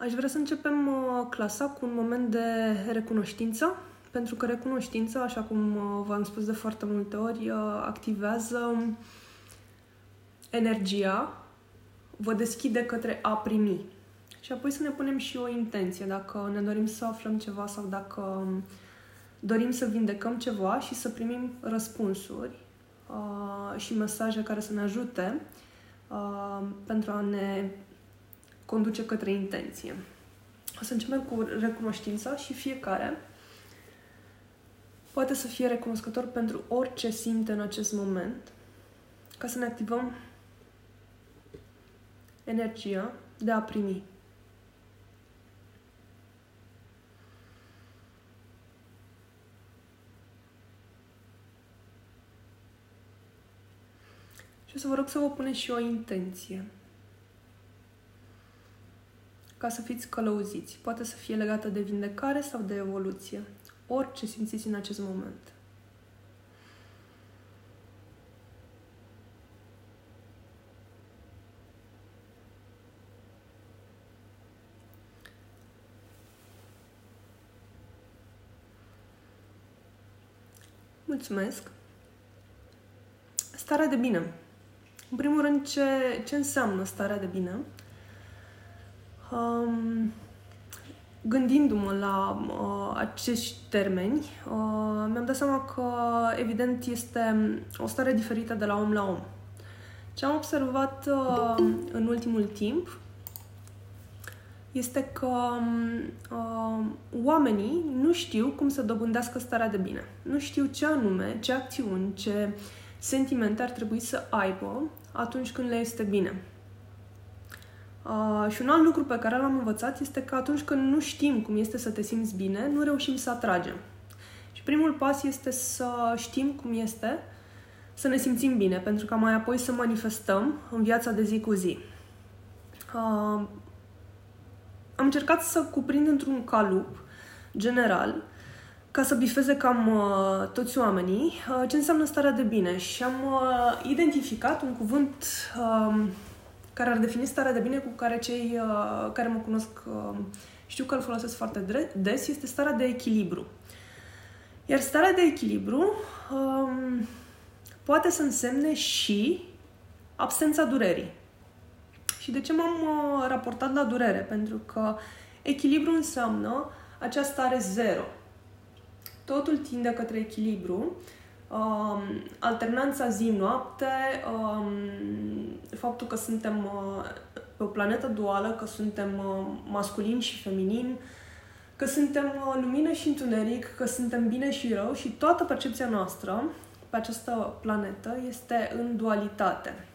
Aș vrea să începem uh, clasa cu un moment de recunoștință, pentru că recunoștința, așa cum uh, v-am spus de foarte multe ori, uh, activează energia, vă deschide către a primi. Și apoi să ne punem și o intenție, dacă ne dorim să aflăm ceva sau dacă um, dorim să vindecăm ceva și să primim răspunsuri uh, și mesaje care să ne ajute uh, pentru a ne conduce către intenție. O să începem cu recunoștința și fiecare poate să fie recunoscător pentru orice simte în acest moment, ca să ne activăm energia de a primi. Și o să vă rog să vă puneți și o intenție ca să fiți călăuziți. Poate să fie legată de vindecare sau de evoluție. Orice simțiți în acest moment. Mulțumesc! Starea de bine. În primul rând, ce, ce înseamnă starea de bine? Um, gândindu-mă la uh, acești termeni, uh, mi-am dat seama că, evident, este o stare diferită de la om la om. Ce am observat uh, în ultimul timp este că uh, oamenii nu știu cum să dobândească starea de bine. Nu știu ce anume, ce acțiuni, ce sentimente ar trebui să aibă atunci când le este bine. Uh, și un alt lucru pe care l-am învățat este că atunci când nu știm cum este să te simți bine, nu reușim să atragem. Și primul pas este să știm cum este să ne simțim bine, pentru ca mai apoi să manifestăm în viața de zi cu zi. Uh, am încercat să cuprind într-un calup general ca să bifeze cam uh, toți oamenii uh, ce înseamnă starea de bine și am uh, identificat un cuvânt uh, care ar defini starea de bine cu care cei uh, care mă cunosc uh, știu că îl folosesc foarte des, este starea de echilibru. Iar starea de echilibru um, poate să însemne și absența durerii. Și de ce m-am uh, raportat la durere? Pentru că echilibru înseamnă acea stare zero. Totul tinde către echilibru um, alternanța zi-noapte, um, faptul că suntem uh, pe o planetă duală, că suntem uh, masculin și feminin, că suntem uh, lumină și întuneric, că suntem bine și rău și toată percepția noastră pe această planetă este în dualitate.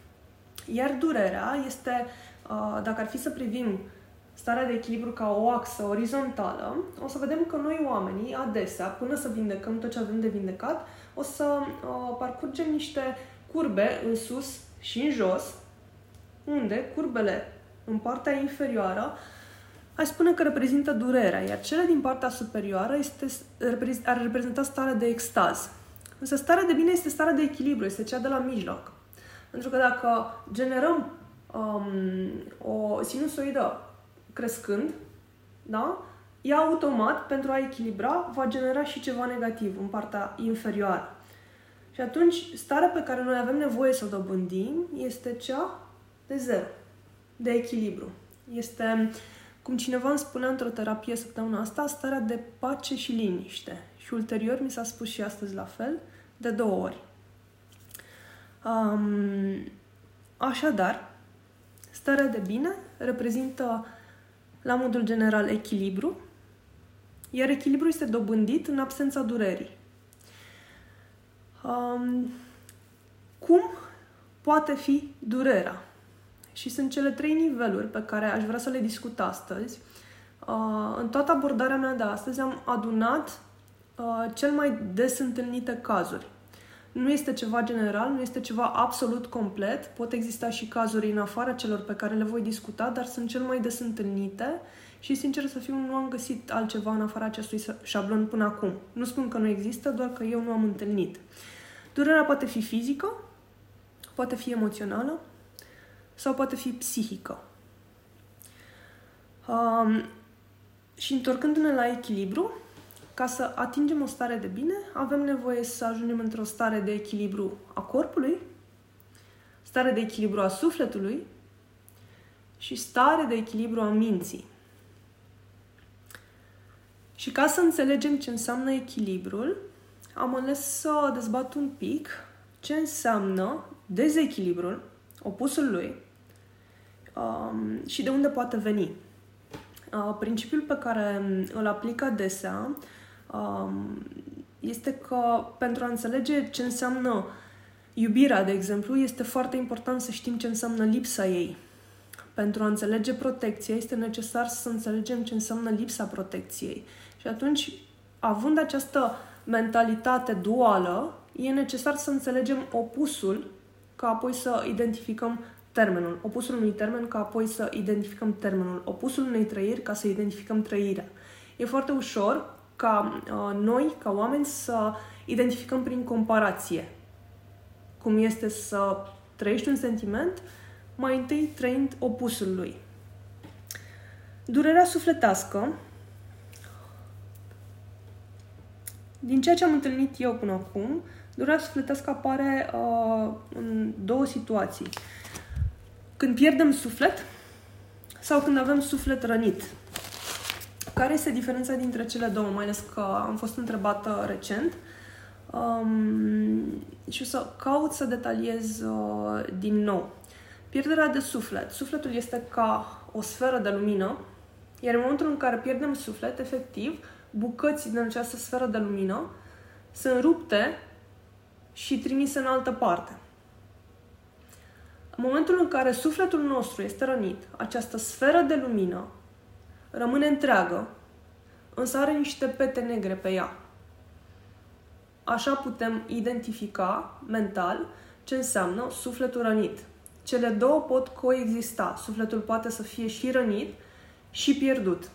Iar durerea este, uh, dacă ar fi să privim starea de echilibru ca o axă orizontală, o să vedem că noi oamenii, adesea, până să vindecăm tot ce avem de vindecat, o să uh, parcurgem niște curbe în sus și în jos, unde curbele în partea inferioară aș spune că reprezintă durerea, iar cele din partea superioară este, ar reprezenta starea de extaz. Însă starea de bine este starea de echilibru, este cea de la mijloc. Pentru că dacă generăm um, o sinusoidă crescând, da? Ea automat, pentru a echilibra, va genera și ceva negativ în partea inferioară. Și atunci, starea pe care noi avem nevoie să o dobândim este cea de zero, de echilibru. Este, cum cineva îmi spunea într-o terapie săptămâna asta, starea de pace și liniște. Și ulterior mi s-a spus și astăzi la fel, de două ori. Um, așadar, starea de bine reprezintă la modul general echilibru, iar echilibru este dobândit în absența durerii. Um, cum poate fi durerea? Și sunt cele trei niveluri pe care aș vrea să le discut astăzi. Uh, în toată abordarea mea de astăzi am adunat uh, cel mai des întâlnite cazuri. Nu este ceva general, nu este ceva absolut complet. Pot exista și cazuri în afara celor pe care le voi discuta, dar sunt cel mai des întâlnite și, sincer să fiu, nu am găsit altceva în afara acestui șablon până acum. Nu spun că nu există, doar că eu nu am întâlnit. Durerea poate fi fizică, poate fi emoțională sau poate fi psihică. Um, și întorcându-ne la echilibru, ca să atingem o stare de bine, avem nevoie să ajungem într-o stare de echilibru a corpului, stare de echilibru a sufletului și stare de echilibru a minții. Și ca să înțelegem ce înseamnă echilibrul, am ales să dezbat un pic ce înseamnă dezechilibrul, opusul lui, um, și de unde poate veni. Uh, principiul pe care îl aplic adesea um, este că pentru a înțelege ce înseamnă iubirea, de exemplu, este foarte important să știm ce înseamnă lipsa ei. Pentru a înțelege protecția, este necesar să înțelegem ce înseamnă lipsa protecției. Și atunci, având această mentalitate duală, e necesar să înțelegem opusul ca apoi să identificăm termenul. Opusul unui termen ca apoi să identificăm termenul. Opusul unei trăiri ca să identificăm trăirea. E foarte ușor ca uh, noi, ca oameni, să identificăm prin comparație cum este să trăiești un sentiment, mai întâi trăind opusul lui. Durerea sufletească, din ceea ce am întâlnit eu până acum, durerea sufletească apare uh, în două situații. Când pierdem suflet sau când avem suflet rănit. Care este diferența dintre cele două? Mai ales că am fost întrebată recent um, și o să caut să detaliez uh, din nou. Pierderea de suflet. Sufletul este ca o sferă de lumină, iar în momentul în care pierdem suflet, efectiv, bucăți din această sferă de lumină sunt rupte și trimise în altă parte. În momentul în care sufletul nostru este rănit, această sferă de lumină rămâne întreagă, însă are niște pete negre pe ea. Așa putem identifica mental ce înseamnă sufletul rănit. Cele două pot coexista. Sufletul poate să fie și rănit și pierdut.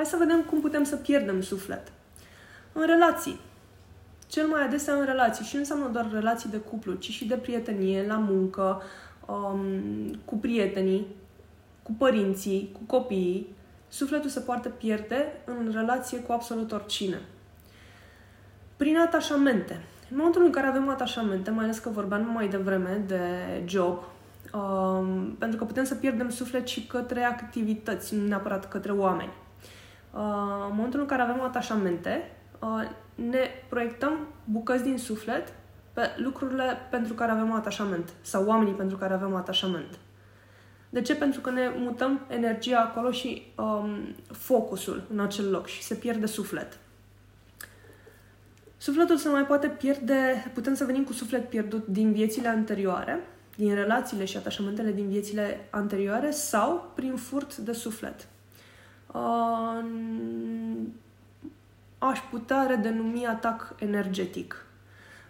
Hai să vedem cum putem să pierdem suflet. În relații. Cel mai adesea în relații. Și nu înseamnă doar relații de cuplu, ci și de prietenie, la muncă, um, cu prietenii, cu părinții, cu copiii, sufletul se poate pierde în relație cu absolut oricine. Prin atașamente. În momentul în care avem atașamente, mai ales că vorbeam mai devreme de job, um, pentru că putem să pierdem suflet și către activități, nu neapărat către oameni. Uh, în momentul în care avem atașamente, uh, ne proiectăm bucăți din suflet pe lucrurile pentru care avem atașament sau oamenii pentru care avem atașament. De ce? Pentru că ne mutăm energia acolo și um, focusul în acel loc și se pierde suflet. Sufletul se mai poate pierde, putem să venim cu suflet pierdut din viețile anterioare, din relațiile și atașamentele din viețile anterioare sau prin furt de suflet. Uh, aș putea redenumi atac energetic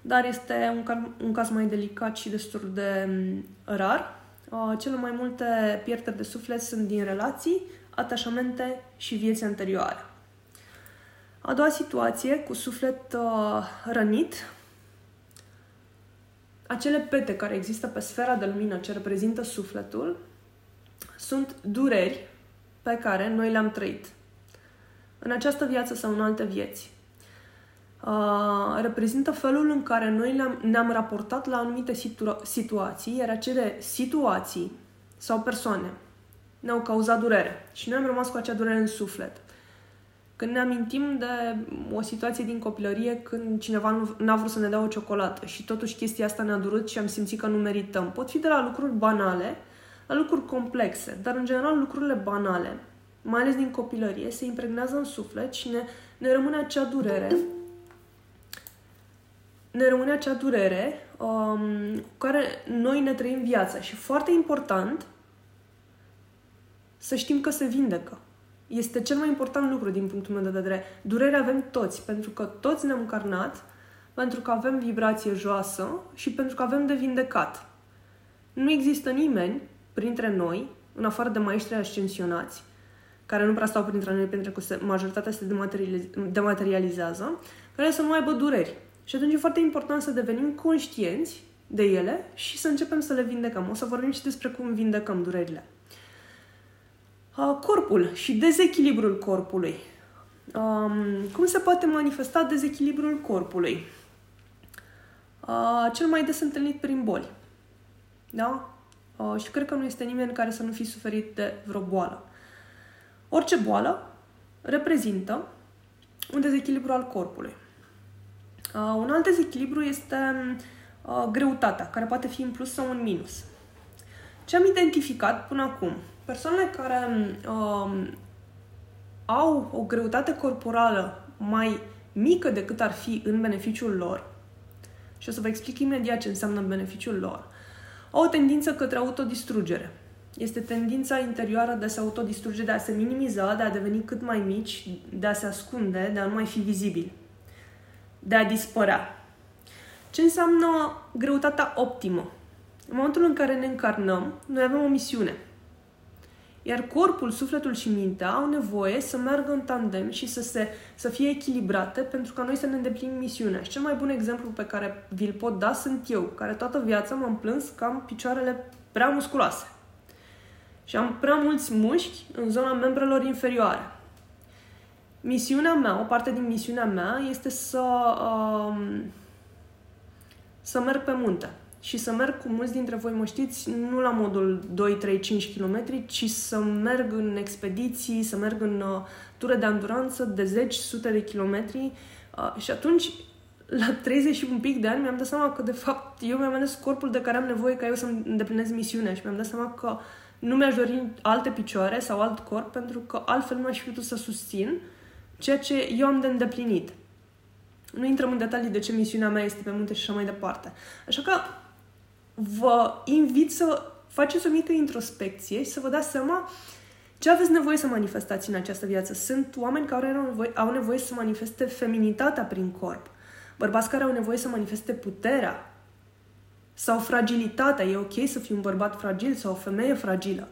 dar este un, ca, un caz mai delicat și destul de mm, rar. Uh, cele mai multe pierderi de suflet sunt din relații, atașamente și vieți anterioare. A doua situație, cu suflet uh, rănit, acele pete care există pe sfera de lumină ce reprezintă sufletul sunt dureri pe care noi le-am trăit în această viață sau în alte vieți uh, reprezintă felul în care noi ne-am, ne-am raportat la anumite situa- situații, iar acele situații sau persoane ne-au cauzat durere și noi am rămas cu acea durere în suflet. Când ne amintim de o situație din copilărie când cineva nu n-a vrut să ne dea o ciocolată și totuși chestia asta ne-a durut și am simțit că nu merităm. Pot fi de la lucruri banale la lucruri complexe, dar în general lucrurile banale, mai ales din copilărie, se impregnează în suflet și ne, ne rămâne acea durere ne rămâne acea durere um, cu care noi ne trăim viața. Și foarte important să știm că se vindecă. Este cel mai important lucru din punctul meu de vedere. Durere avem toți, pentru că toți ne-am încarnat, pentru că avem vibrație joasă și pentru că avem de vindecat. Nu există nimeni printre noi, în afară de maestri ascensionați, care nu prea stau printre noi pentru că majoritatea se dematerializează, care să nu aibă dureri. Și atunci e foarte important să devenim conștienți de ele și să începem să le vindecăm. O să vorbim și despre cum vindecăm durerile. Uh, corpul și dezechilibrul corpului. Um, cum se poate manifesta dezechilibrul corpului? Uh, cel mai des întâlnit prin boli. Da? Uh, și cred că nu este nimeni care să nu fi suferit de vreo boală. Orice boală reprezintă un dezechilibru al corpului. Uh, un alt dezechilibru este uh, greutatea, care poate fi în plus sau în minus. Ce am identificat până acum? Persoanele care uh, au o greutate corporală mai mică decât ar fi în beneficiul lor, și o să vă explic imediat ce înseamnă beneficiul lor, au o tendință către autodistrugere. Este tendința interioară de a se autodistruge, de a se minimiza, de a deveni cât mai mici, de a se ascunde, de a nu mai fi vizibil, de a dispărea. Ce înseamnă greutatea optimă? În momentul în care ne încarnăm, noi avem o misiune – iar corpul, sufletul și mintea au nevoie să meargă în tandem și să, se, să fie echilibrate pentru ca noi să ne îndeplinim misiunea. Și cel mai bun exemplu pe care vi-l pot da sunt eu, care toată viața m-am plâns că am picioarele prea musculoase. Și am prea mulți mușchi în zona membrelor inferioare. Misiunea mea, o parte din misiunea mea este să, um, să merg pe munte și să merg cu mulți dintre voi, mă știți, nu la modul 2, 3, 5 km, ci să merg în expediții, să merg în uh, ture de anduranță de zeci, sute de kilometri uh, și atunci la 30 și un pic de ani mi-am dat seama că de fapt eu mi-am ales corpul de care am nevoie ca eu să îndeplinez misiunea și mi-am dat seama că nu mi-aș dori alte picioare sau alt corp pentru că altfel nu aș fi putut să susțin ceea ce eu am de îndeplinit. Nu intrăm în detalii de ce misiunea mea este pe munte și așa mai departe. Așa că vă invit să faceți o mică introspecție și să vă dați seama ce aveți nevoie să manifestați în această viață. Sunt oameni care au nevoie, au nevoie să manifeste feminitatea prin corp, bărbați care au nevoie să manifeste puterea sau fragilitatea. E ok să fii un bărbat fragil sau o femeie fragilă.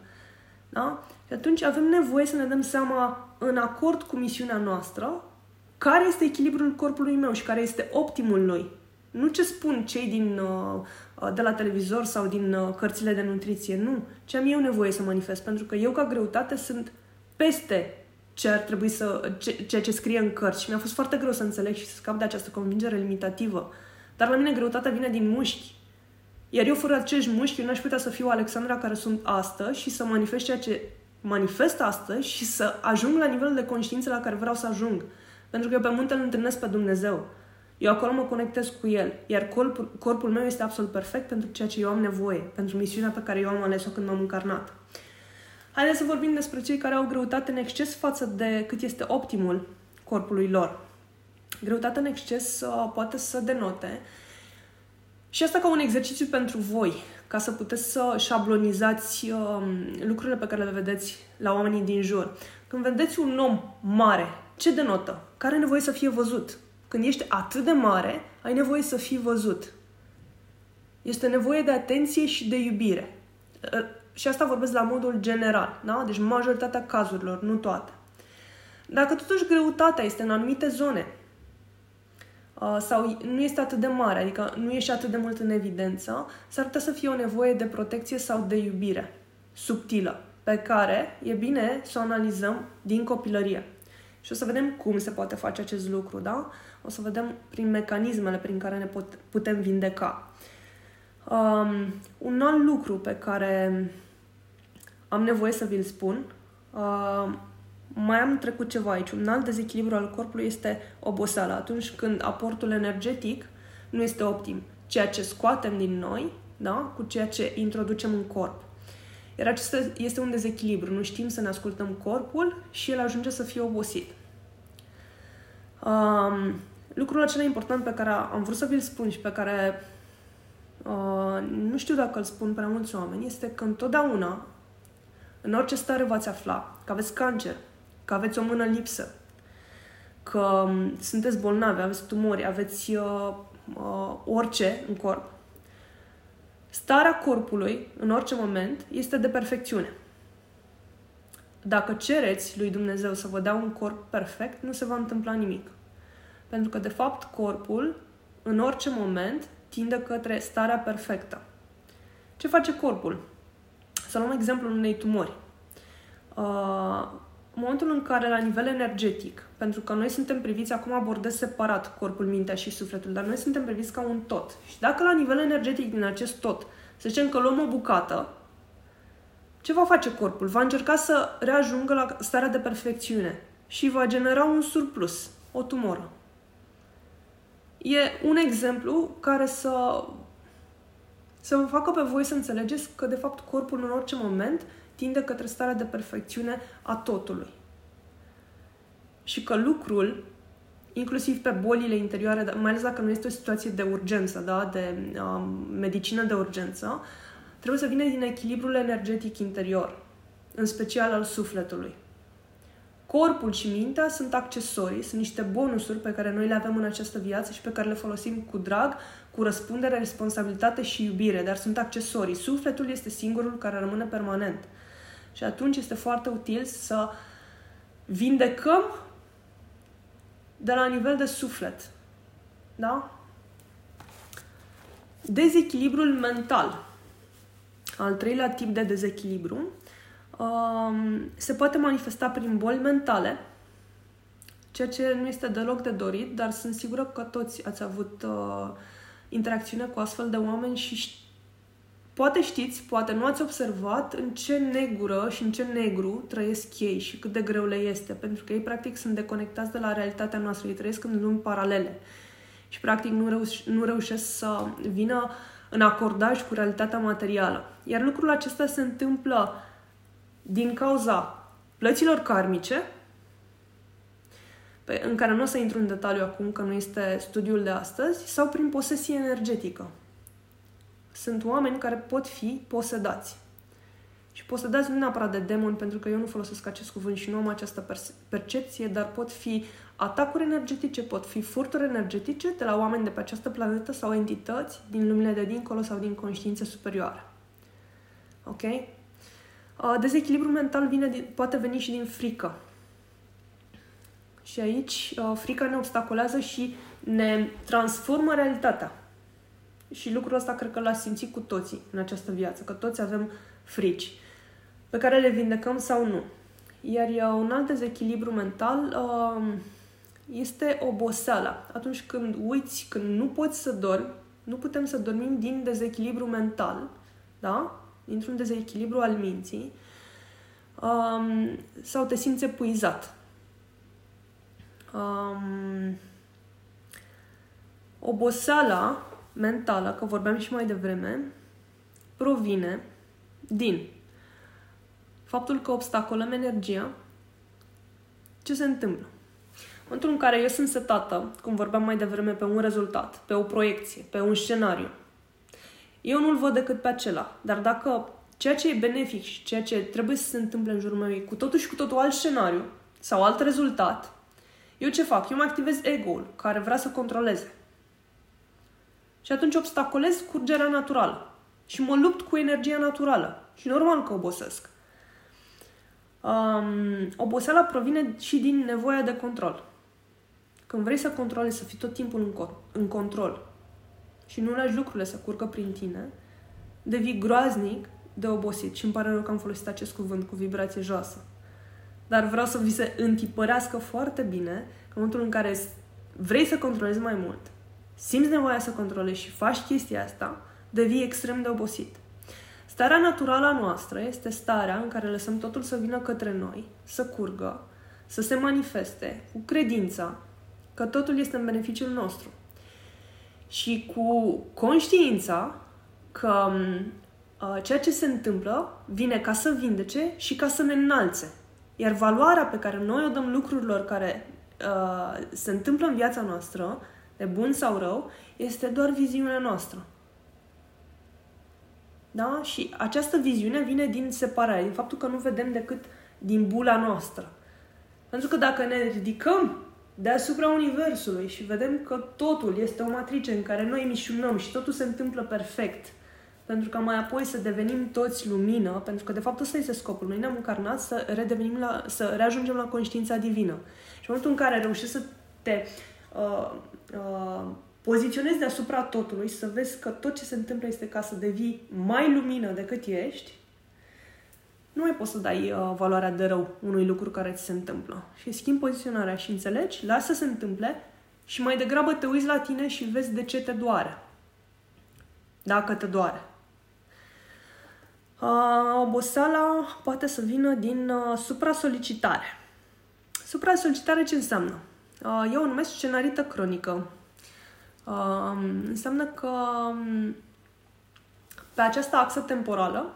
Da? Și atunci avem nevoie să ne dăm seama, în acord cu misiunea noastră, care este echilibrul corpului meu și care este optimul lui. Nu ce spun cei din, uh, uh, de la televizor sau din uh, cărțile de nutriție, nu. Ce am eu nevoie să manifest, pentru că eu ca greutate sunt peste ce ar trebui să, ce, ceea ce scrie în cărți și mi-a fost foarte greu să înțeleg și să scap de această convingere limitativă. Dar la mine greutatea vine din mușchi. Iar eu fără acești mușchi, eu n-aș putea să fiu Alexandra care sunt astăzi și să manifest ceea ce manifest astăzi și să ajung la nivelul de conștiință la care vreau să ajung. Pentru că eu pe munte îl întâlnesc pe Dumnezeu. Eu acolo mă conectez cu el, iar corpul, corpul meu este absolut perfect pentru ceea ce eu am nevoie, pentru misiunea pe care eu am ales-o când m-am încarnat. Haideți să vorbim despre cei care au greutate în exces față de cât este optimul corpului lor. Greutatea în exces uh, poate să denote și asta ca un exercițiu pentru voi, ca să puteți să șablonizați uh, lucrurile pe care le vedeți la oamenii din jur. Când vedeți un om mare, ce denotă? Care are nevoie să fie văzut? Când ești atât de mare, ai nevoie să fii văzut. Este nevoie de atenție și de iubire. Ă, și asta vorbesc la modul general, da? Deci majoritatea cazurilor, nu toate. Dacă totuși greutatea este în anumite zone ă, sau nu este atât de mare, adică nu ești atât de mult în evidență, s-ar putea să fie o nevoie de protecție sau de iubire subtilă, pe care e bine să o analizăm din copilărie. Și o să vedem cum se poate face acest lucru, da? O să vedem prin mecanismele prin care ne pot, putem vindeca. Um, un alt lucru pe care am nevoie să vi-l spun, uh, mai am trecut ceva aici. Un alt dezechilibru al corpului este oboseala. Atunci când aportul energetic nu este optim. Ceea ce scoatem din noi, da, cu ceea ce introducem în corp. Iar acesta este un dezechilibru. Nu știm să ne ascultăm corpul și el ajunge să fie obosit. Um, lucrul acela important pe care am vrut să vi-l spun și pe care uh, nu știu dacă îl spun prea mulți oameni, este că întotdeauna, în orice stare v-ați afla, că aveți cancer, că aveți o mână lipsă, că um, sunteți bolnavi, aveți tumori, aveți uh, uh, orice în corp, starea corpului, în orice moment, este de perfecțiune. Dacă cereți lui Dumnezeu să vă dea un corp perfect, nu se va întâmpla nimic. Pentru că, de fapt, corpul, în orice moment, tinde către starea perfectă. Ce face corpul? Să luăm exemplul unei tumori. Uh, în momentul în care, la nivel energetic, pentru că noi suntem priviți, acum abordez separat corpul, mintea și sufletul, dar noi suntem priviți ca un tot. Și dacă la nivel energetic din acest tot, să zicem că luăm o bucată, ce va face corpul? Va încerca să reajungă la starea de perfecțiune și va genera un surplus, o tumoră. E un exemplu care să, să vă facă pe voi să înțelegeți că, de fapt, corpul în orice moment tinde către starea de perfecțiune a totului. Și că lucrul, inclusiv pe bolile interioare, mai ales dacă nu este o situație de urgență, da, de um, medicină de urgență, trebuie să vină din echilibrul energetic interior, în special al sufletului. Corpul și mintea sunt accesorii, sunt niște bonusuri pe care noi le avem în această viață și pe care le folosim cu drag, cu răspundere, responsabilitate și iubire, dar sunt accesorii. Sufletul este singurul care rămâne permanent. Și atunci este foarte util să vindecăm de la nivel de suflet. Da? Dezechilibrul mental. Al treilea tip de dezechilibru um, se poate manifesta prin boli mentale, ceea ce nu este deloc de dorit, dar sunt sigură că toți ați avut uh, interacțiune cu astfel de oameni și Poate știți, poate nu ați observat în ce negură și în ce negru trăiesc ei și cât de greu le este, pentru că ei practic sunt deconectați de la realitatea noastră, ei trăiesc în lumi paralele și practic nu, reuș- nu reușesc să vină în acordaj cu realitatea materială. Iar lucrul acesta se întâmplă din cauza plăților karmice, în care nu o să intru în detaliu acum, că nu este studiul de astăzi, sau prin posesie energetică sunt oameni care pot fi posedați. Și posedați nu neapărat de demoni, pentru că eu nu folosesc acest cuvânt și nu am această percepție, dar pot fi atacuri energetice, pot fi furturi energetice de la oameni de pe această planetă sau entități din lumile de dincolo sau din conștiințe superioare. Ok? Uh, dezechilibru mental vine din, poate veni și din frică. Și aici uh, frica ne obstacolează și ne transformă realitatea. Și lucrul ăsta cred că l-a simțit cu toții în această viață, că toți avem frici pe care le vindecăm sau nu. Iar un alt dezechilibru mental um, este oboseala. Atunci când uiți, când nu poți să dormi, nu putem să dormim din dezechilibru mental, da? Dintr-un dezechilibru al minții, um, sau te simți epuizat. Um, oboseala mentală, că vorbeam și mai devreme, provine din faptul că obstacolăm energia. Ce se întâmplă? În momentul în care eu sunt setată, cum vorbeam mai devreme, pe un rezultat, pe o proiecție, pe un scenariu, eu nu-l văd decât pe acela. Dar dacă ceea ce e benefic și ceea ce trebuie să se întâmple în jurul meu e cu totul și cu totul alt scenariu sau alt rezultat, eu ce fac? Eu mă activez ego-ul, care vrea să controleze. Și atunci obstacolez curgerea naturală. Și mă lupt cu energia naturală. Și normal că obosesc. Um, oboseala provine și din nevoia de control. Când vrei să controlezi, să fii tot timpul în, co- în control și nu lași lucrurile să curgă prin tine, devii groaznic de obosit. Și îmi pare rău că am folosit acest cuvânt cu vibrație joasă. Dar vreau să vi se întipărească foarte bine că în momentul în care vrei să controlezi mai mult, simți nevoia să controlezi și faci chestia asta, devii extrem de obosit. Starea naturală a noastră este starea în care lăsăm totul să vină către noi, să curgă, să se manifeste cu credința că totul este în beneficiul nostru. Și cu conștiința că uh, ceea ce se întâmplă vine ca să vindece și ca să ne înalțe. Iar valoarea pe care noi o dăm lucrurilor care uh, se întâmplă în viața noastră de bun sau rău, este doar viziunea noastră. Da? Și această viziune vine din separare, din faptul că nu vedem decât din bula noastră. Pentru că dacă ne ridicăm deasupra Universului și vedem că totul este o matrice în care noi mișunăm și totul se întâmplă perfect, pentru că mai apoi să devenim toți lumină, pentru că de fapt ăsta este scopul. Noi ne-am încarnat să redevenim la, să reajungem la conștiința divină. Și în momentul în care reușești să te uh, uh, poziționezi deasupra totului, să vezi că tot ce se întâmplă este ca să devii mai lumină decât ești, nu mai poți să dai uh, valoarea de rău unui lucru care ți se întâmplă. Și schimbi poziționarea și înțelegi, lasă să se întâmple și mai degrabă te uiți la tine și vezi de ce te doare. Dacă te doare. Uh, oboseala poate să vină din uh, supra-solicitare. Supra-solicitare ce înseamnă? Uh, eu o numesc scenarită cronică. Uh, înseamnă că um, pe această axă temporală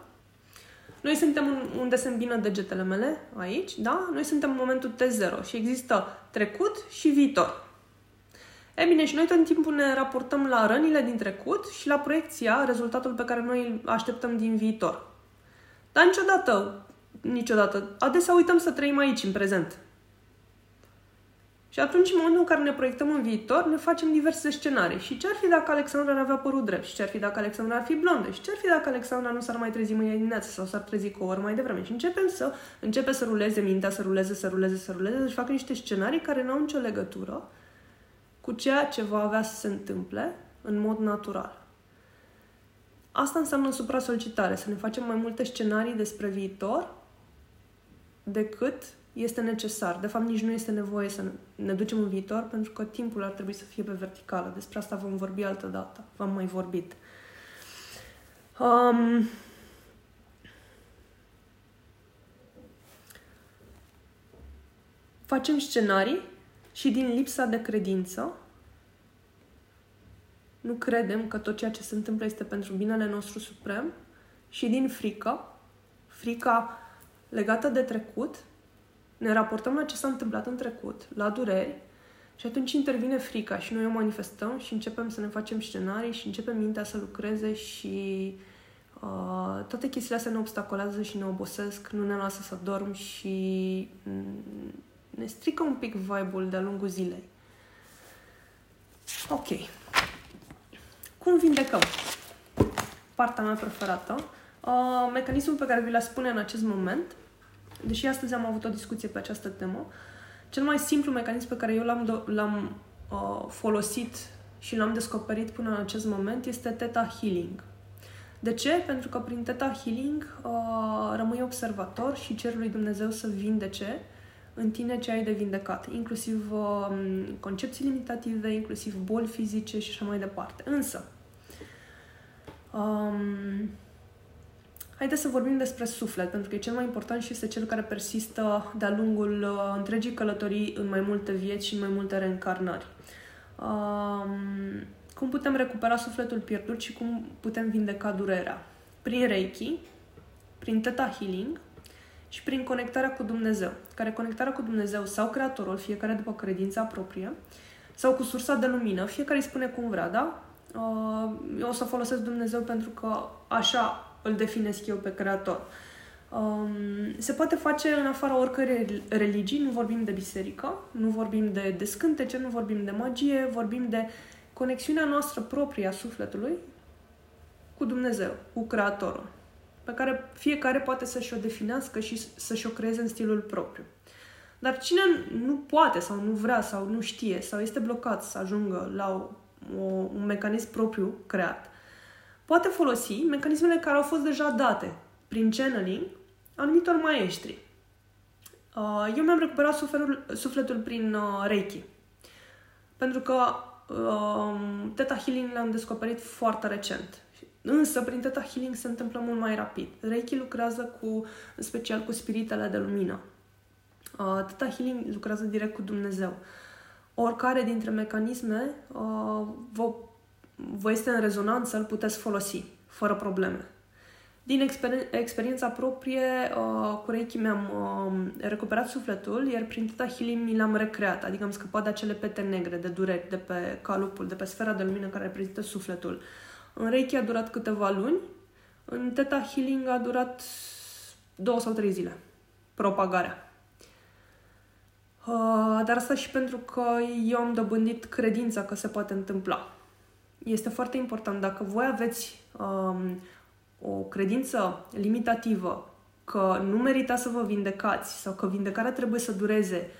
noi suntem unde se îmbină degetele mele, aici, da? Noi suntem în momentul T0 și există trecut și viitor. E bine, și noi tot timpul ne raportăm la rănile din trecut și la proiecția, rezultatul pe care noi îl așteptăm din viitor. Dar niciodată, niciodată, adesea uităm să trăim aici, în prezent. Și atunci, în momentul în care ne proiectăm în viitor, ne facem diverse scenarii. Și ce ar fi dacă Alexandra ar avea părul drept? Și ce ar fi dacă Alexandra ar fi blondă? Și ce ar fi dacă Alexandra nu s-ar mai trezi mâine dimineață sau s-ar trezi cu o oră mai devreme? Și începem să începe să ruleze mintea, să ruleze, să ruleze, să ruleze, și fac niște scenarii care nu au nicio legătură cu ceea ce va avea să se întâmple în mod natural. Asta înseamnă supra-solicitare, să ne facem mai multe scenarii despre viitor decât este necesar. De fapt, nici nu este nevoie să ne ducem în viitor, pentru că timpul ar trebui să fie pe verticală. Despre asta vom vorbi altă dată. V-am mai vorbit. Um, facem scenarii și din lipsa de credință nu credem că tot ceea ce se întâmplă este pentru binele nostru suprem și din frică, frica legată de trecut, ne raportăm la ce s-a întâmplat în trecut, la dureri, și atunci intervine frica și noi o manifestăm și începem să ne facem scenarii și începem mintea să lucreze și uh, toate chestiile astea ne obstacolează și ne obosesc, nu ne lasă să dorm și ne strică un pic vibe-ul de-a lungul zilei. Ok. Cum vindecăm? Partea mea preferată. Uh, mecanismul pe care vi l spune în acest moment deși astăzi am avut o discuție pe această temă, cel mai simplu mecanism pe care eu l-am, do- l-am uh, folosit și l-am descoperit până în acest moment este Theta Healing. De ce? Pentru că prin Theta Healing uh, rămâi observator și cer lui Dumnezeu să vindece în tine ce ai de vindecat, inclusiv uh, concepții limitative, inclusiv boli fizice și așa mai departe. Însă, um, Haideți să vorbim despre suflet, pentru că e cel mai important și este cel care persistă de-a lungul uh, întregii călătorii în mai multe vieți și în mai multe reîncarnări. Um, cum putem recupera sufletul pierdut și cum putem vindeca durerea? Prin Reiki, prin Theta Healing și prin conectarea cu Dumnezeu. Care conectarea cu Dumnezeu sau Creatorul, fiecare după credința proprie, sau cu sursa de lumină, fiecare îi spune cum vrea, da? Uh, eu o să folosesc Dumnezeu pentru că așa îl definesc eu pe creator. Um, se poate face în afara oricărei religii, nu vorbim de biserică, nu vorbim de descântece, nu vorbim de magie, vorbim de conexiunea noastră proprie a sufletului cu Dumnezeu, cu Creatorul, pe care fiecare poate să-și o definească și să-și o creeze în stilul propriu. Dar cine nu poate sau nu vrea sau nu știe sau este blocat să ajungă la o, o, un mecanism propriu creat, poate folosi mecanismele care au fost deja date prin channeling anumitor maestri. Uh, eu mi-am recuperat sufletul, sufletul prin uh, Reiki. Pentru că um, Theta Healing l-am descoperit foarte recent. Însă, prin Theta Healing se întâmplă mult mai rapid. Reiki lucrează cu, în special cu spiritele de lumină. Uh, Theta Healing lucrează direct cu Dumnezeu. Oricare dintre mecanisme uh, vă vă este în rezonanță, îl puteți folosi fără probleme. Din exper- experiența proprie, uh, cu Reiki mi-am uh, recuperat sufletul, iar prin Teta Healing mi l-am recreat, adică am scăpat de acele pete negre, de dureri, de pe calupul, de pe sfera de lumină care reprezintă sufletul. În Reiki a durat câteva luni, în Teta Healing a durat două sau trei zile. Propagarea. Uh, dar asta și pentru că eu am dobândit credința că se poate întâmpla este foarte important. Dacă voi aveți um, o credință limitativă că nu merita să vă vindecați sau că vindecarea trebuie să dureze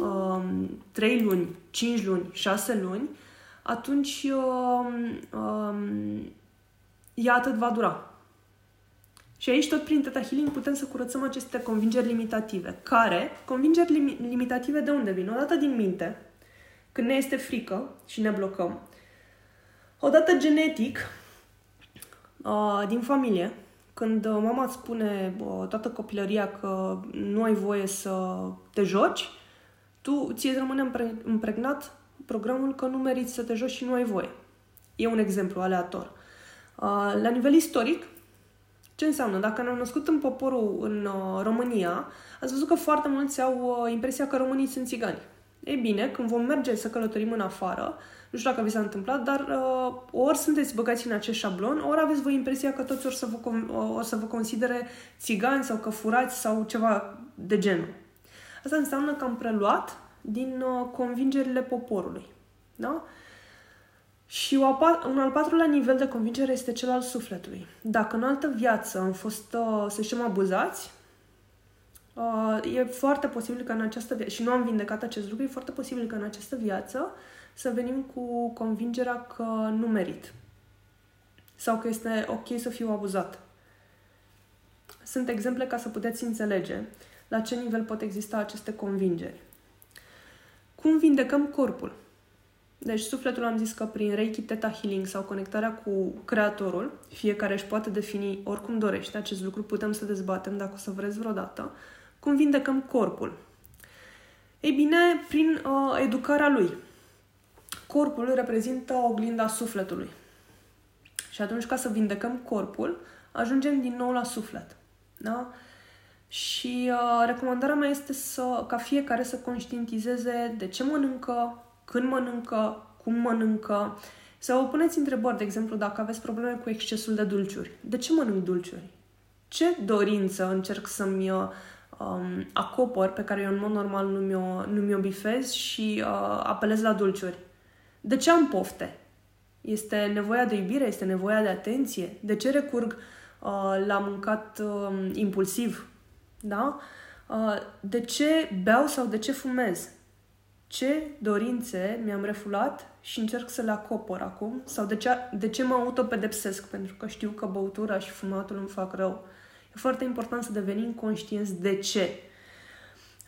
um, 3 luni, 5 luni, 6 luni, atunci um, um, ea atât va dura. Și aici, tot prin Theta Healing, putem să curățăm aceste convingeri limitative. Care, convingeri lim- limitative de unde vin? Odată din minte, când ne este frică și ne blocăm. Odată genetic, uh, din familie, când mama îți spune uh, toată copilăria că nu ai voie să te joci, tu ți rămâne împregnat programul că nu meriți să te joci și nu ai voie. E un exemplu aleator. Uh, la nivel istoric, ce înseamnă? Dacă ne-am născut în poporul în uh, România, ați văzut că foarte mulți au uh, impresia că românii sunt țigani. Ei bine, când vom merge să călătorim în afară, nu știu dacă vi s-a întâmplat, dar uh, ori sunteți băgați în acest șablon, ori aveți voi impresia că toți or să vă, or să vă considere țigani sau că furați sau ceva de genul. Asta înseamnă că am preluat din uh, convingerile poporului. Da? Și un al patrulea nivel de convingere este cel al sufletului. Dacă în altă viață am fost, uh, să zicem, abuzați, uh, e foarte posibil că în această viață, și nu am vindecat acest lucru, e foarte posibil că în această viață să venim cu convingerea că nu merit. Sau că este ok să fiu abuzat. Sunt exemple ca să puteți înțelege la ce nivel pot exista aceste convingeri. Cum vindecăm corpul? Deci sufletul am zis că prin Reiki Theta Healing sau conectarea cu Creatorul, fiecare își poate defini oricum dorește acest lucru, putem să dezbatem dacă o să vreți vreodată, cum vindecăm corpul. Ei bine, prin uh, educarea lui. Corpul reprezintă oglinda sufletului. Și atunci, ca să vindecăm corpul, ajungem din nou la suflet. Da? Și uh, recomandarea mea este să, ca fiecare să conștientizeze de ce mănâncă, când mănâncă, cum mănâncă. Să vă puneți întrebări, de exemplu, dacă aveți probleme cu excesul de dulciuri. De ce mănânc dulciuri? Ce dorință încerc să-mi uh, um, acopăr, pe care eu în mod normal nu mi-o, nu mi-o bifez și uh, apelez la dulciuri? De ce am pofte? Este nevoia de iubire? Este nevoia de atenție? De ce recurg uh, la mâncat uh, impulsiv? Da? Uh, de ce beau sau de ce fumez? Ce dorințe mi-am refulat și încerc să le acopăr acum? Sau de ce, de ce mă autopedepsesc? Pentru că știu că băutura și fumatul îmi fac rău. E foarte important să devenim conștienți de ce.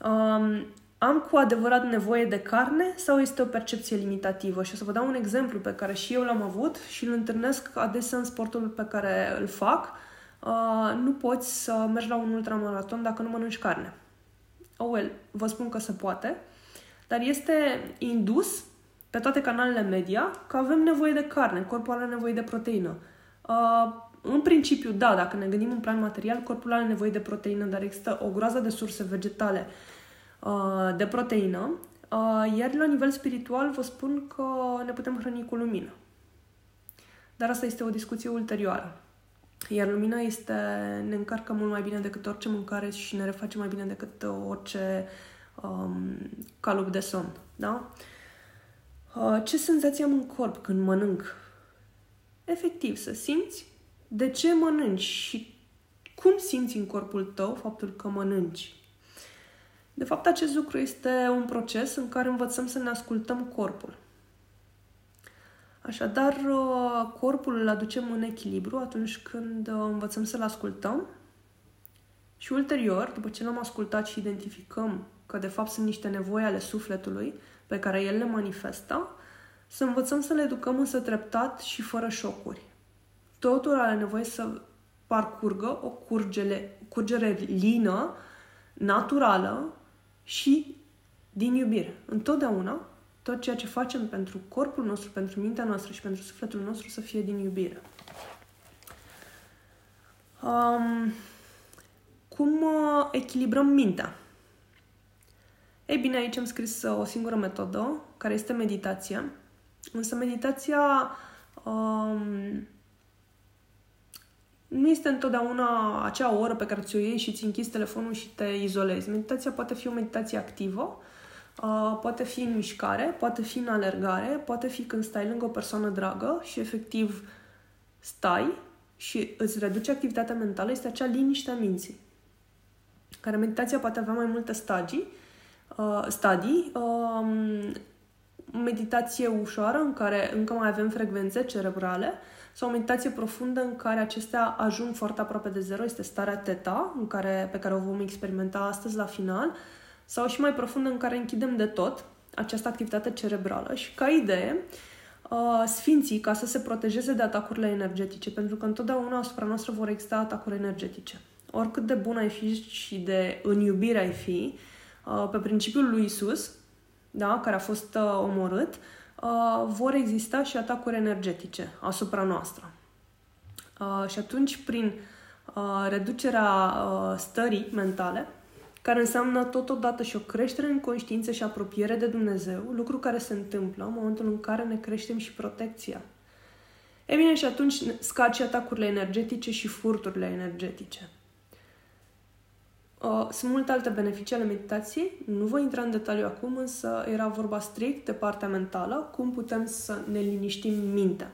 Um, am cu adevărat nevoie de carne sau este o percepție limitativă? Și o să vă dau un exemplu pe care și eu l-am avut și îl întâlnesc adesea în sportul pe care îl fac. Uh, nu poți să mergi la un ultramaraton dacă nu mănânci carne. Oh well, vă spun că se poate, dar este indus pe toate canalele media că avem nevoie de carne, corpul are nevoie de proteină. Uh, în principiu, da, dacă ne gândim în plan material, corpul are nevoie de proteină, dar există o groază de surse vegetale uh, de proteină, uh, iar la nivel spiritual vă spun că ne putem hrăni cu lumină. Dar asta este o discuție ulterioară. Iar lumina este, ne încarcă mult mai bine decât orice mâncare și ne reface mai bine decât orice um, calup de somn. Da? Uh, ce senzație am în corp când mănânc? Efectiv, să simți de ce mănânci și cum simți în corpul tău faptul că mănânci. De fapt, acest lucru este un proces în care învățăm să ne ascultăm corpul. Așadar, uh, corpul îl aducem în echilibru atunci când uh, învățăm să-l ascultăm și ulterior, după ce l-am ascultat și identificăm că de fapt sunt niște nevoi ale sufletului pe care el le manifestă, să învățăm să le educăm însă treptat și fără șocuri. Totul are nevoie să parcurgă o curgele, curgere lină, naturală și din iubire. Întotdeauna, tot ceea ce facem pentru corpul nostru, pentru mintea noastră și pentru sufletul nostru să fie din iubire. Um, cum uh, echilibrăm mintea? Ei bine, aici am scris uh, o singură metodă, care este meditația. Însă meditația um, nu este întotdeauna acea oră pe care ți-o iei și ți închizi telefonul și te izolezi. Meditația poate fi o meditație activă, uh, poate fi în mișcare, poate fi în alergare, poate fi când stai lângă o persoană dragă și efectiv stai și îți reduce activitatea mentală, este acea liniște a minții. Care meditația poate avea mai multe stagii, uh, stadii. Uh, meditație ușoară în care încă mai avem frecvențe cerebrale sau o meditație profundă în care acestea ajung foarte aproape de zero, este starea teta, în care, pe care o vom experimenta astăzi la final, sau și mai profundă în care închidem de tot această activitate cerebrală și ca idee, uh, sfinții, ca să se protejeze de atacurile energetice, pentru că întotdeauna asupra noastră vor exista atacuri energetice. Oricât de bun ai fi și de în iubire ai fi, uh, pe principiul lui Isus, da, care a fost uh, omorât, vor exista și atacuri energetice asupra noastră. Și atunci, prin reducerea stării mentale, care înseamnă totodată și o creștere în conștiință și apropiere de Dumnezeu, lucru care se întâmplă în momentul în care ne creștem și protecția. E bine, și atunci scad și atacurile energetice și furturile energetice. Uh, sunt multe alte beneficii ale meditației, nu voi intra în detaliu acum, însă era vorba strict de partea mentală, cum putem să ne liniștim mintea.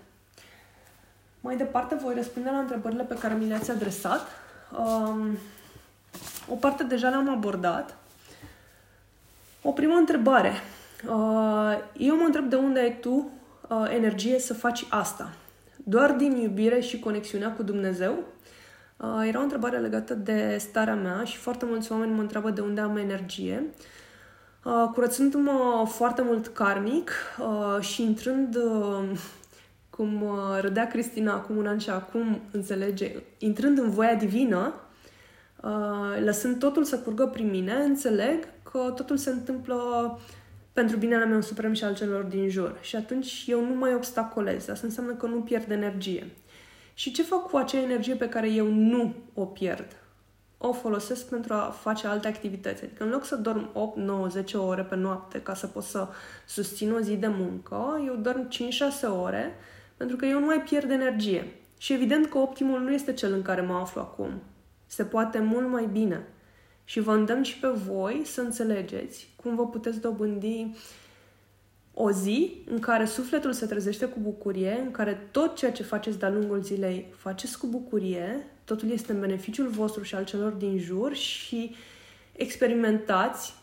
Mai departe voi răspunde la întrebările pe care mi le-ați adresat. Um, o parte deja le-am abordat. O primă întrebare. Uh, eu mă întreb de unde ai tu uh, energie să faci asta. Doar din iubire și conexiunea cu Dumnezeu? Uh, era o întrebare legată de starea mea și foarte mulți oameni mă întreabă de unde am energie. Curățându-mă foarte mult karmic și intrând cum râdea Cristina acum un an și acum înțelege, intrând în voia divină, Uh, lăsând totul să curgă prin mine, înțeleg că totul se întâmplă pentru binele meu suprem și al celor din jur. Și atunci eu nu mai obstacolez. Asta înseamnă că nu pierd energie. Și ce fac cu acea energie pe care eu nu o pierd? O folosesc pentru a face alte activități. Adică în loc să dorm 8, 9, 10 ore pe noapte ca să pot să susțin o zi de muncă, eu dorm 5-6 ore pentru că eu nu mai pierd energie. Și evident că optimul nu este cel în care mă aflu acum. Se poate mult mai bine. Și vă îndemn și pe voi să înțelegeți cum vă puteți dobândi o zi în care sufletul se trezește cu bucurie, în care tot ceea ce faceți de-a lungul zilei faceți cu bucurie, totul este în beneficiul vostru și al celor din jur și experimentați.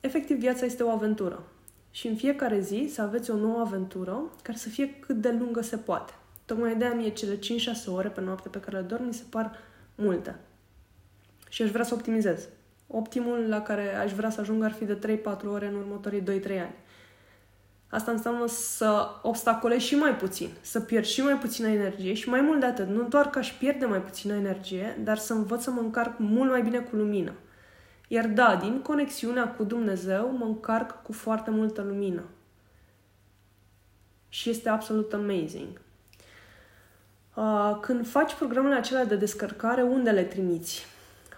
Efectiv, viața este o aventură. Și în fiecare zi să aveți o nouă aventură care să fie cât de lungă se poate. Tocmai de-aia mie cele 5-6 ore pe noapte pe care le dorm mi se par multe. Și aș vrea să optimizez. Optimul la care aș vrea să ajung ar fi de 3-4 ore în următorii 2-3 ani. Asta înseamnă să obstacolez și mai puțin, să pierd și mai puțină energie și mai mult de atât, nu doar că aș pierde mai puțină energie, dar să învăț să mă încarc mult mai bine cu lumină. Iar da, din conexiunea cu Dumnezeu mă încarc cu foarte multă lumină. Și este absolut amazing. Uh, când faci programele acelea de descărcare, unde le trimiți?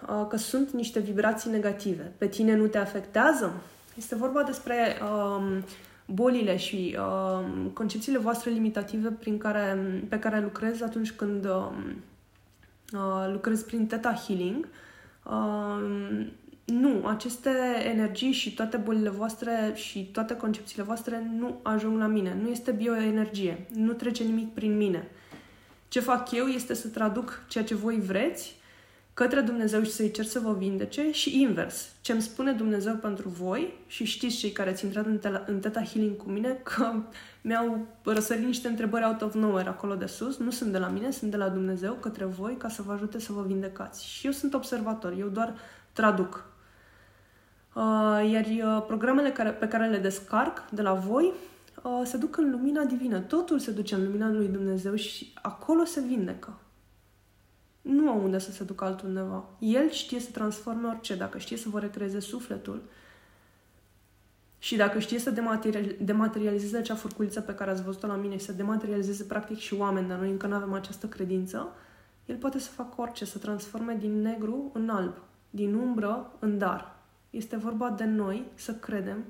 Uh, că sunt niște vibrații negative. Pe tine nu te afectează? Este vorba despre um, bolile și um, concepțiile voastre limitative prin care, pe care lucrez atunci când um, uh, lucrez prin Theta Healing. Um, nu, aceste energii și toate bolile voastre și toate concepțiile voastre nu ajung la mine. Nu este bioenergie. Nu trece nimic prin mine. Ce fac eu este să traduc ceea ce voi vreți către Dumnezeu și să-i cer să vă vindece și invers. Ce îmi spune Dumnezeu pentru voi și știți cei care ați intrat în, tela, în Teta Healing cu mine că mi-au răsărit niște întrebări out of nowhere acolo de sus, nu sunt de la mine, sunt de la Dumnezeu către voi ca să vă ajute să vă vindecați. Și eu sunt observator, eu doar traduc. Uh, iar uh, programele care, pe care le descarc de la voi uh, se duc în lumina divină. Totul se duce în lumina lui Dumnezeu și acolo se vindecă nu au unde să se ducă altundeva. El știe să transforme orice, dacă știe să vă recreeze sufletul și dacă știe să dematerializeze acea furculiță pe care ați văzut-o la mine și să dematerializeze practic și oameni, dar noi încă nu avem această credință, el poate să facă orice, să transforme din negru în alb, din umbră în dar. Este vorba de noi să credem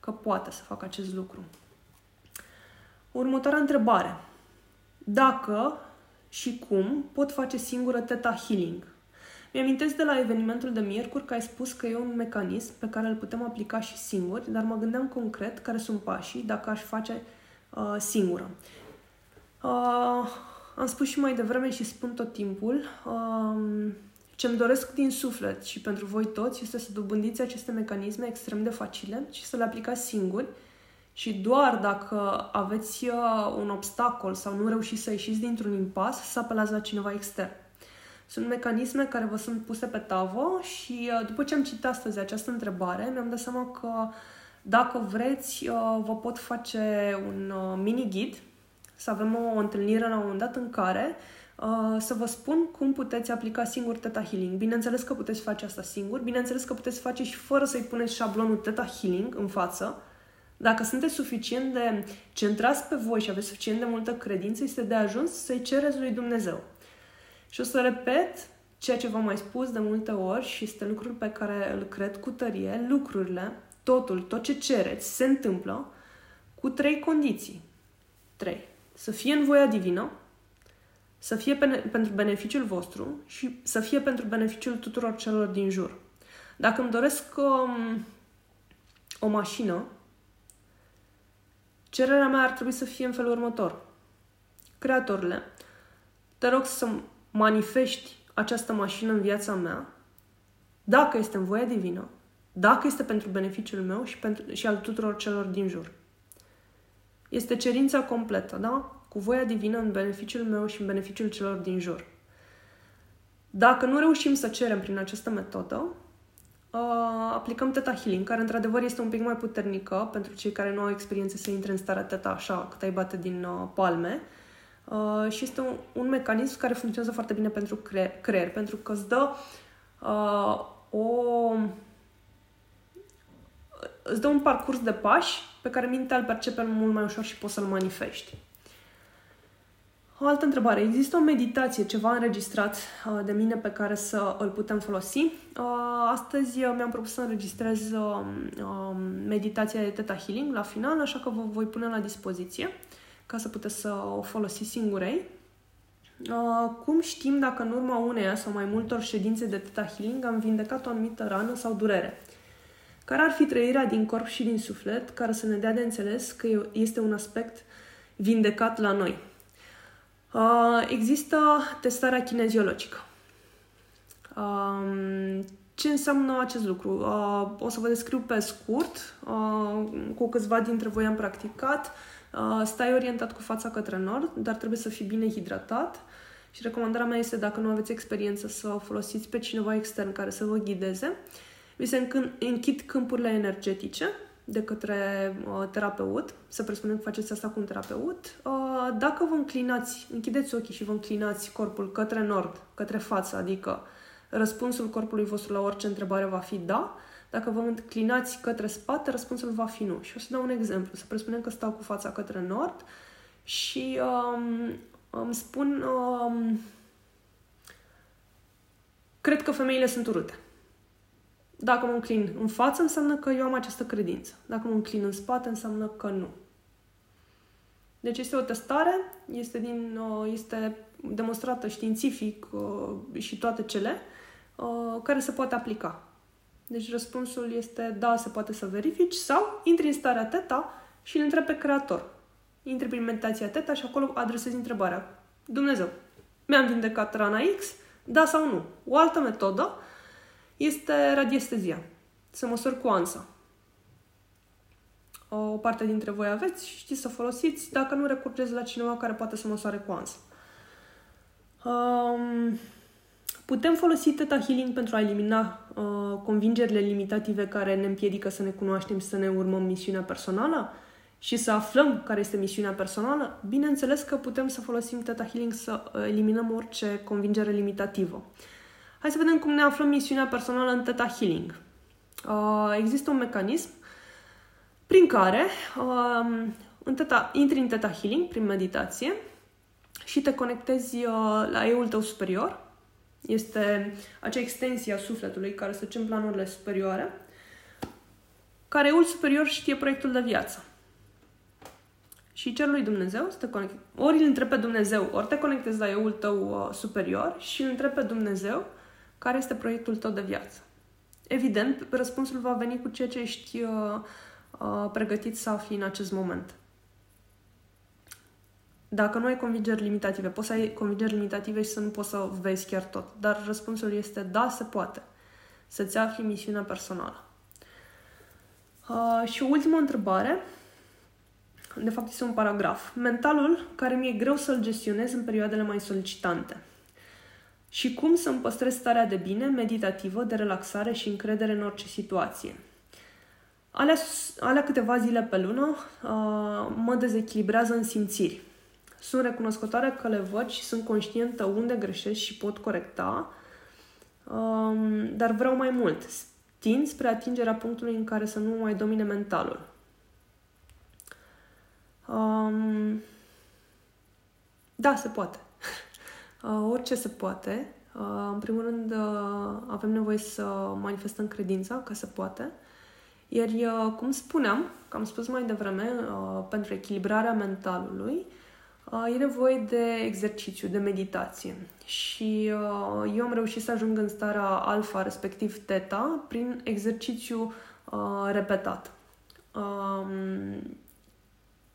că poate să facă acest lucru. Următoarea întrebare. Dacă și cum pot face singură Teta Healing. Mi-amintesc de la evenimentul de miercuri că ai spus că e un mecanism pe care îl putem aplica și singuri, dar mă gândeam concret care sunt pașii dacă aș face uh, singură. Uh, am spus și mai devreme și spun tot timpul, uh, ce-mi doresc din suflet și pentru voi toți este să dobândiți aceste mecanisme extrem de facile și să le aplicați singuri Și doar dacă aveți uh, un obstacol sau nu reușiți să ieșiți dintr-un impas, să apelați la cineva extern. Sunt mecanisme care vă sunt puse pe tavă și uh, după ce am citit astăzi această întrebare, mi-am dat seama că dacă vreți, uh, vă pot face un mini-ghid, să avem o întâlnire la un moment dat în care să vă spun cum puteți aplica singur Theta Healing. Bineînțeles că puteți face asta singur, bineînțeles că puteți face și fără să-i puneți șablonul Theta Healing în față, dacă sunteți suficient de centrați pe voi și aveți suficient de multă credință, este de ajuns să-i cereți lui Dumnezeu. Și o să repet ceea ce v-am mai spus de multe ori și este lucrul pe care îl cred cu tărie, lucrurile, totul, tot ce cereți, se întâmplă cu trei condiții. Trei. Să fie în voia divină, să fie pentru beneficiul vostru și să fie pentru beneficiul tuturor celor din jur. Dacă îmi doresc um, o mașină, Cererea mea ar trebui să fie în felul următor. Creatorile, te rog să manifesti această mașină în viața mea, dacă este în voia divină, dacă este pentru beneficiul meu și, pentru, și al tuturor celor din jur. Este cerința completă, da? Cu voia divină în beneficiul meu și în beneficiul celor din jur. Dacă nu reușim să cerem prin această metodă, uh, aplicăm Teta Healing, care într-adevăr este un pic mai puternică pentru cei care nu au experiență să intre în starea Teta așa, cât ai bate din uh, palme. Uh, și este un, un mecanism care funcționează foarte bine pentru creier, creier pentru că îți dă uh, o îți dă un parcurs de pași pe care mintea îl percepe mult mai ușor și poți să-l manifesti. O altă întrebare. Există o meditație, ceva înregistrat uh, de mine pe care să îl putem folosi? Uh, astăzi uh, mi-am propus să înregistrez um, um, meditația de Theta Healing la final, așa că vă voi pune la dispoziție ca să puteți să o folosiți singurei. Cum știm dacă în urma uneia sau mai multor ședințe de Theta Healing am vindecat o anumită rană sau durere? Care ar fi trăirea din corp și din suflet care să ne dea de înțeles că este un aspect vindecat la noi? Uh, există testarea kineziologică. Uh, ce înseamnă acest lucru? Uh, o să vă descriu pe scurt, uh, cu câțiva dintre voi am practicat. Uh, stai orientat cu fața către nord, dar trebuie să fii bine hidratat. Și recomandarea mea este, dacă nu aveți experiență, să folosiți pe cineva extern care să vă ghideze. Vi se închid câmpurile energetice de către uh, terapeut, să presupunem că faceți asta cu un terapeut, uh, dacă vă înclinați, închideți ochii și vă înclinați corpul către nord, către față, adică răspunsul corpului vostru la orice întrebare va fi da, dacă vă înclinați către spate, răspunsul va fi nu. Și o să dau un exemplu. Să presupunem că stau cu fața către nord și um, îmi spun um, cred că femeile sunt urâte. Dacă mă înclin în față, înseamnă că eu am această credință. Dacă mă înclin în spate, înseamnă că nu. Deci este o testare, este, din, uh, este demonstrată științific uh, și toate cele, uh, care se poate aplica. Deci răspunsul este da, se poate să verifici sau intri în starea teta și îl întrebi pe creator. Intri prin meditația teta și acolo adresezi întrebarea. Dumnezeu, mi-am vindecat rana X? Da sau nu? O altă metodă este radiestezia. Să măsori cu ansa. O parte dintre voi aveți și știți să folosiți dacă nu recurgeți la cineva care poate să măsoare cu ansa. Um, putem folosi Theta Healing pentru a elimina uh, convingerile limitative care ne împiedică să ne cunoaștem și să ne urmăm misiunea personală și să aflăm care este misiunea personală? Bineînțeles că putem să folosim Theta Healing să eliminăm orice convingere limitativă. Uh, Hai să vedem cum ne aflăm misiunea personală în Theta Healing. Uh, există un mecanism prin care uh, în teta, intri în Theta Healing prin meditație și te conectezi uh, la eul tău superior. Este acea extensie a sufletului care se duce în planurile superioare, care eul superior știe proiectul de viață. Și cer lui Dumnezeu să te conectezi. Ori îl întrebi pe Dumnezeu, ori te conectezi la eul tău uh, superior și îl întrebi pe Dumnezeu care este proiectul tău de viață? Evident, răspunsul va veni cu ceea ce ești uh, uh, pregătit să afli în acest moment. Dacă nu ai convingeri limitative, poți să ai convingeri limitative și să nu poți să vezi chiar tot. Dar răspunsul este da, se poate. Să-ți afli misiunea personală. Uh, și o ultimă întrebare. De fapt, este un paragraf. Mentalul care mi-e greu să-l gestionez în perioadele mai solicitante. Și cum să-mi păstrez starea de bine, meditativă, de relaxare și încredere în orice situație. Alea, alea câteva zile pe lună uh, mă dezechilibrează în simțiri. Sunt recunoscătoare că le văd și sunt conștientă unde greșesc și pot corecta, um, dar vreau mai mult. Tind spre atingerea punctului în care să nu mai domine mentalul. Um, da, se poate. Uh, orice se poate. Uh, în primul rând, uh, avem nevoie să manifestăm credința că se poate. Iar, uh, cum spuneam, că am spus mai devreme, uh, pentru echilibrarea mentalului, uh, e nevoie de exercițiu, de meditație. Și eu am reușit să ajung în starea alfa, respectiv teta, prin exercițiu repetat. Um,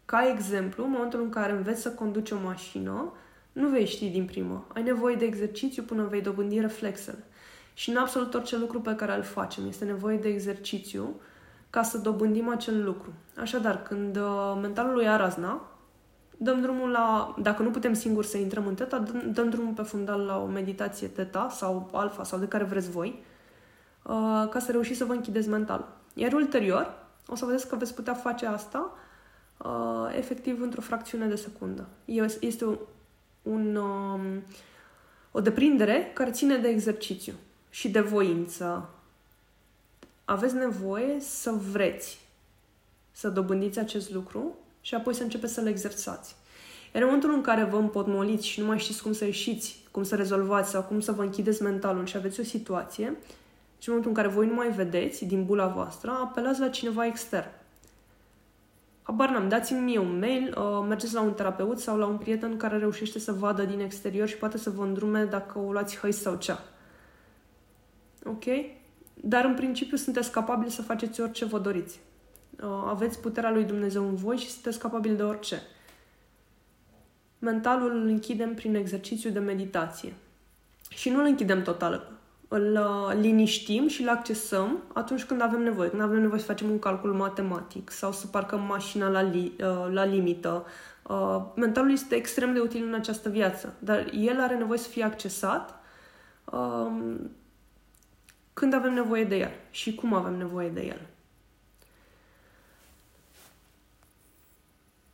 ca exemplu, în momentul în care înveți să conduci o mașină, nu vei ști din primă. Ai nevoie de exercițiu până vei dobândi reflexele. Și în absolut orice lucru pe care îl facem este nevoie de exercițiu ca să dobândim acel lucru. Așadar, când uh, mentalul ia razna, dăm drumul la, dacă nu putem singur să intrăm în teta, dăm, dăm drumul pe fundal la o meditație teta sau alfa sau de care vreți voi, uh, ca să reușiți să vă închideți mentalul. Iar ulterior, o să vedeți că veți putea face asta uh, efectiv într-o fracțiune de secundă. Este un, un, um, o deprindere care ține de exercițiu și de voință, aveți nevoie să vreți să dobândiți acest lucru și apoi să începeți să-l exersați. Iar în momentul în care vă împotmoliți și nu mai știți cum să ieșiți, cum să rezolvați sau cum să vă închideți mentalul și aveți o situație, și în momentul în care voi nu mai vedeți din bula voastră, apelați la cineva extern. Habar n-am, dați-mi mie un mail, uh, mergeți la un terapeut sau la un prieten care reușește să vadă din exterior și poate să vă îndrume dacă o luați hăi sau cea. Ok? Dar în principiu sunteți capabili să faceți orice vă doriți. Uh, aveți puterea lui Dumnezeu în voi și sunteți capabili de orice. Mentalul îl închidem prin exercițiu de meditație. Și nu îl închidem total. Îl uh, liniștim și îl accesăm atunci când avem nevoie. Când avem nevoie să facem un calcul matematic sau să parcăm mașina la, li, uh, la limită. Mentalul este extrem de util în această viață, dar el are nevoie să fie accesat când avem nevoie de el și cum avem nevoie de el.